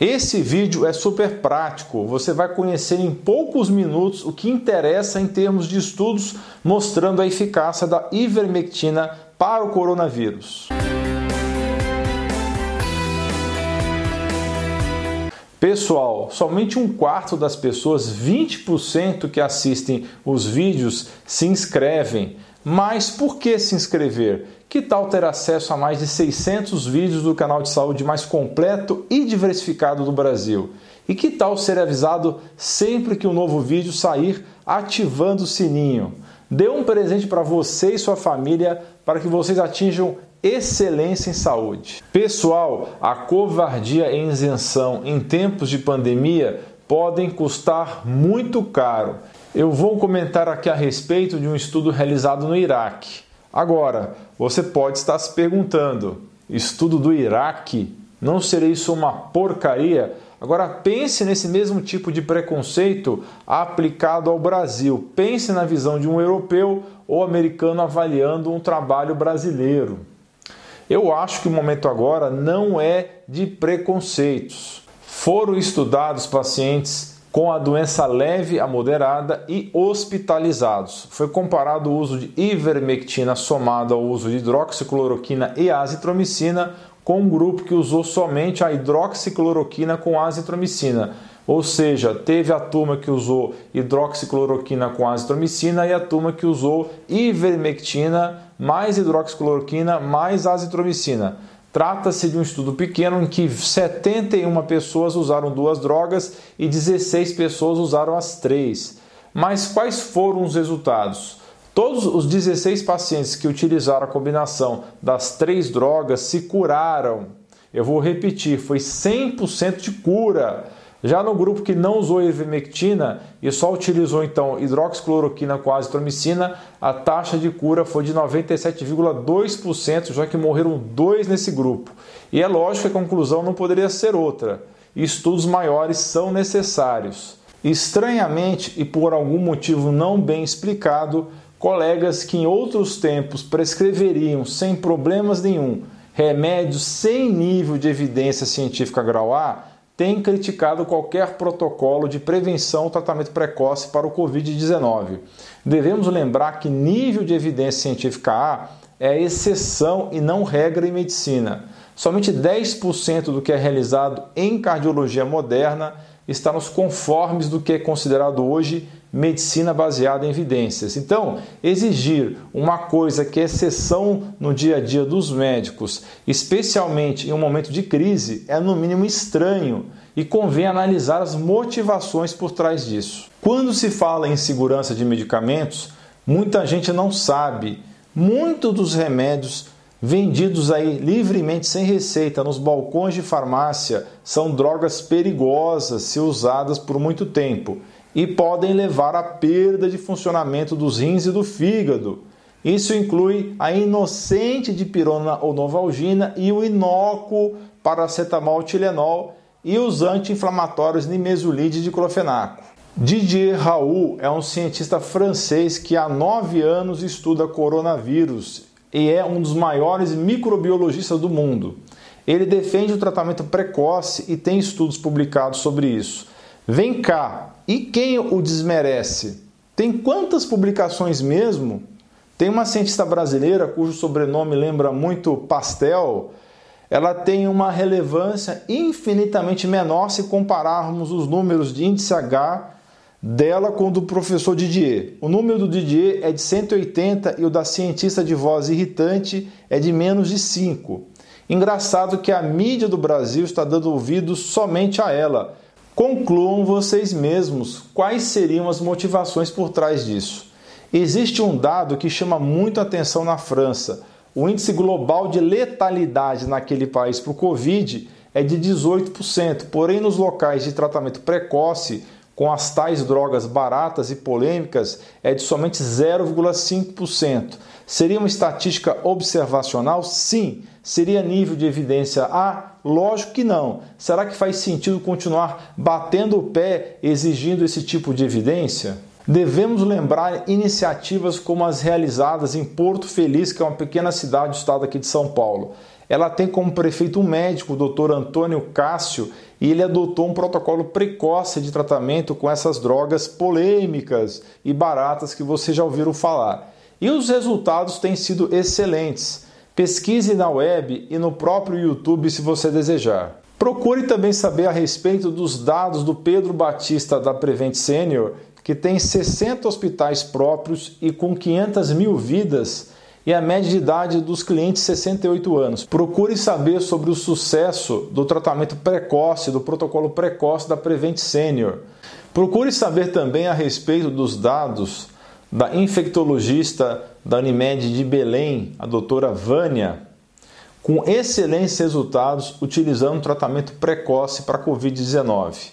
Esse vídeo é super prático, você vai conhecer em poucos minutos o que interessa em termos de estudos mostrando a eficácia da ivermectina para o coronavírus. Pessoal, somente um quarto das pessoas, 20% que assistem os vídeos, se inscrevem. Mas por que se inscrever? Que tal ter acesso a mais de 600 vídeos do canal de saúde mais completo e diversificado do Brasil? E que tal ser avisado sempre que um novo vídeo sair, ativando o sininho? Dê um presente para você e sua família para que vocês atinjam excelência em saúde. Pessoal, a covardia e isenção em tempos de pandemia podem custar muito caro. Eu vou comentar aqui a respeito de um estudo realizado no Iraque. Agora, você pode estar se perguntando: estudo do Iraque? Não seria isso uma porcaria? Agora pense nesse mesmo tipo de preconceito aplicado ao Brasil. Pense na visão de um europeu ou americano avaliando um trabalho brasileiro. Eu acho que o momento agora não é de preconceitos. Foram estudados pacientes com a doença leve a moderada e hospitalizados. Foi comparado o uso de ivermectina somado ao uso de hidroxicloroquina e azitromicina com um grupo que usou somente a hidroxicloroquina com azitromicina. Ou seja, teve a turma que usou hidroxicloroquina com azitromicina e a turma que usou ivermectina mais hidroxicloroquina mais azitromicina. Trata-se de um estudo pequeno em que 71 pessoas usaram duas drogas e 16 pessoas usaram as três. Mas quais foram os resultados? Todos os 16 pacientes que utilizaram a combinação das três drogas se curaram. Eu vou repetir, foi 100% de cura. Já no grupo que não usou ivermectina e só utilizou então hidroxicloroquina com azitromicina, a taxa de cura foi de 97,2%, já que morreram dois nesse grupo. E é lógico que a conclusão não poderia ser outra. Estudos maiores são necessários. Estranhamente e por algum motivo não bem explicado, colegas que em outros tempos prescreveriam sem problemas nenhum remédios sem nível de evidência científica grau A tem criticado qualquer protocolo de prevenção ou tratamento precoce para o Covid-19. Devemos lembrar que nível de evidência científica A é exceção e não regra em medicina. Somente 10% do que é realizado em cardiologia moderna está nos conformes do que é considerado hoje medicina baseada em evidências. Então, exigir uma coisa que é exceção no dia a dia dos médicos, especialmente em um momento de crise, é no mínimo estranho e convém analisar as motivações por trás disso. Quando se fala em segurança de medicamentos, muita gente não sabe. Muitos dos remédios vendidos aí livremente sem receita nos balcões de farmácia são drogas perigosas se usadas por muito tempo e podem levar à perda de funcionamento dos rins e do fígado. Isso inclui a inocente dipirona ou novalgina e o inócuo paracetamol Tilenol e os anti-inflamatórios nimesulide e diclofenaco. Didier Raoult é um cientista francês que há nove anos estuda coronavírus e é um dos maiores microbiologistas do mundo. Ele defende o tratamento precoce e tem estudos publicados sobre isso. Vem cá, e quem o desmerece? Tem quantas publicações mesmo? Tem uma cientista brasileira cujo sobrenome lembra muito Pastel. Ela tem uma relevância infinitamente menor se compararmos os números de índice H dela com o do professor Didier. O número do Didier é de 180 e o da cientista de voz irritante é de menos de 5. Engraçado que a mídia do Brasil está dando ouvidos somente a ela Concluam vocês mesmos quais seriam as motivações por trás disso. Existe um dado que chama muito atenção na França. O índice global de letalidade naquele país para o Covid é de 18%, porém nos locais de tratamento precoce, com as tais drogas baratas e polêmicas, é de somente 0,5%. Seria uma estatística observacional? Sim. Seria nível de evidência A? Lógico que não. Será que faz sentido continuar batendo o pé exigindo esse tipo de evidência? Devemos lembrar iniciativas como as realizadas em Porto Feliz, que é uma pequena cidade do estado aqui de São Paulo. Ela tem como prefeito um médico, o doutor Antônio Cássio, e ele adotou um protocolo precoce de tratamento com essas drogas polêmicas e baratas que vocês já ouviram falar. E os resultados têm sido excelentes. Pesquise na web e no próprio YouTube se você desejar. Procure também saber a respeito dos dados do Pedro Batista da Prevent Senior, que tem 60 hospitais próprios e com 500 mil vidas e a média de idade dos clientes 68 anos. Procure saber sobre o sucesso do tratamento precoce, do protocolo precoce da Prevent Senior. Procure saber também a respeito dos dados da infectologista da Unimed de Belém, a doutora Vânia, com excelentes resultados utilizando tratamento precoce para Covid-19.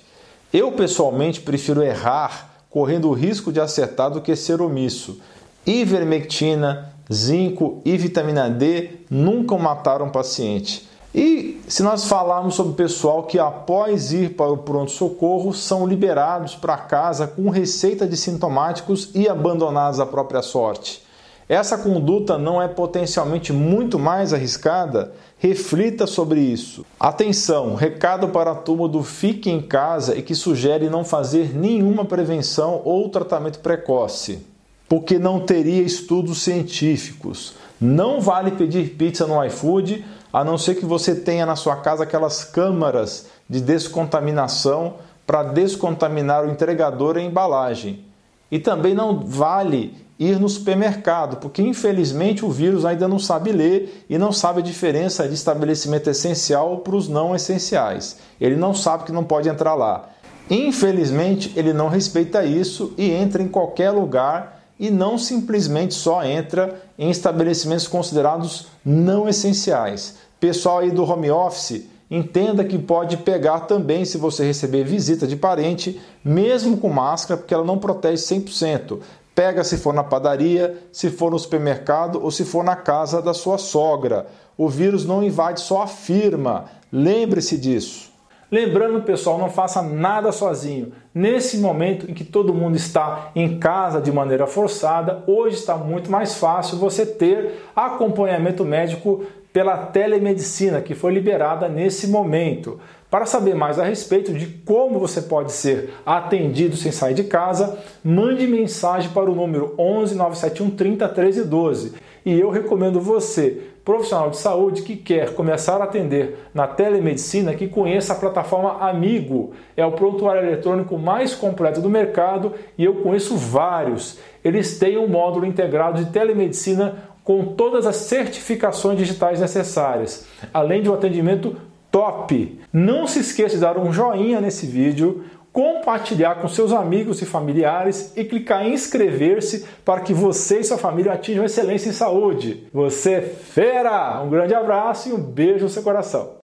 Eu pessoalmente prefiro errar correndo o risco de acertar do que ser omisso. Ivermectina, zinco e vitamina D nunca mataram o paciente. E se nós falarmos sobre o pessoal que após ir para o pronto-socorro são liberados para casa com receita de sintomáticos e abandonados à própria sorte. Essa conduta não é potencialmente muito mais arriscada? Reflita sobre isso. Atenção, recado para a turma do Fique em Casa e que sugere não fazer nenhuma prevenção ou tratamento precoce, porque não teria estudos científicos. Não vale pedir pizza no iFood, a não ser que você tenha na sua casa aquelas câmaras de descontaminação para descontaminar o entregador e a embalagem. E também não vale ir no supermercado, porque infelizmente o vírus ainda não sabe ler e não sabe a diferença de estabelecimento essencial para os não essenciais. Ele não sabe que não pode entrar lá. Infelizmente, ele não respeita isso e entra em qualquer lugar e não simplesmente só entra em estabelecimentos considerados não essenciais. Pessoal aí do home office, entenda que pode pegar também se você receber visita de parente, mesmo com máscara, porque ela não protege 100%. Pega se for na padaria, se for no supermercado ou se for na casa da sua sogra. O vírus não invade só a firma. Lembre-se disso. Lembrando, pessoal, não faça nada sozinho. Nesse momento em que todo mundo está em casa de maneira forçada, hoje está muito mais fácil você ter acompanhamento médico pela telemedicina que foi liberada nesse momento. Para saber mais a respeito de como você pode ser atendido sem sair de casa, mande mensagem para o número 11 971 30 13 12. E eu recomendo você, profissional de saúde que quer começar a atender na telemedicina, que conheça a plataforma Amigo. É o prontuário eletrônico mais completo do mercado e eu conheço vários. Eles têm um módulo integrado de telemedicina com todas as certificações digitais necessárias, além de um atendimento top. Não se esqueça de dar um joinha nesse vídeo, compartilhar com seus amigos e familiares e clicar em inscrever-se para que você e sua família atinjam excelência em saúde. Você é fera! Um grande abraço e um beijo no seu coração.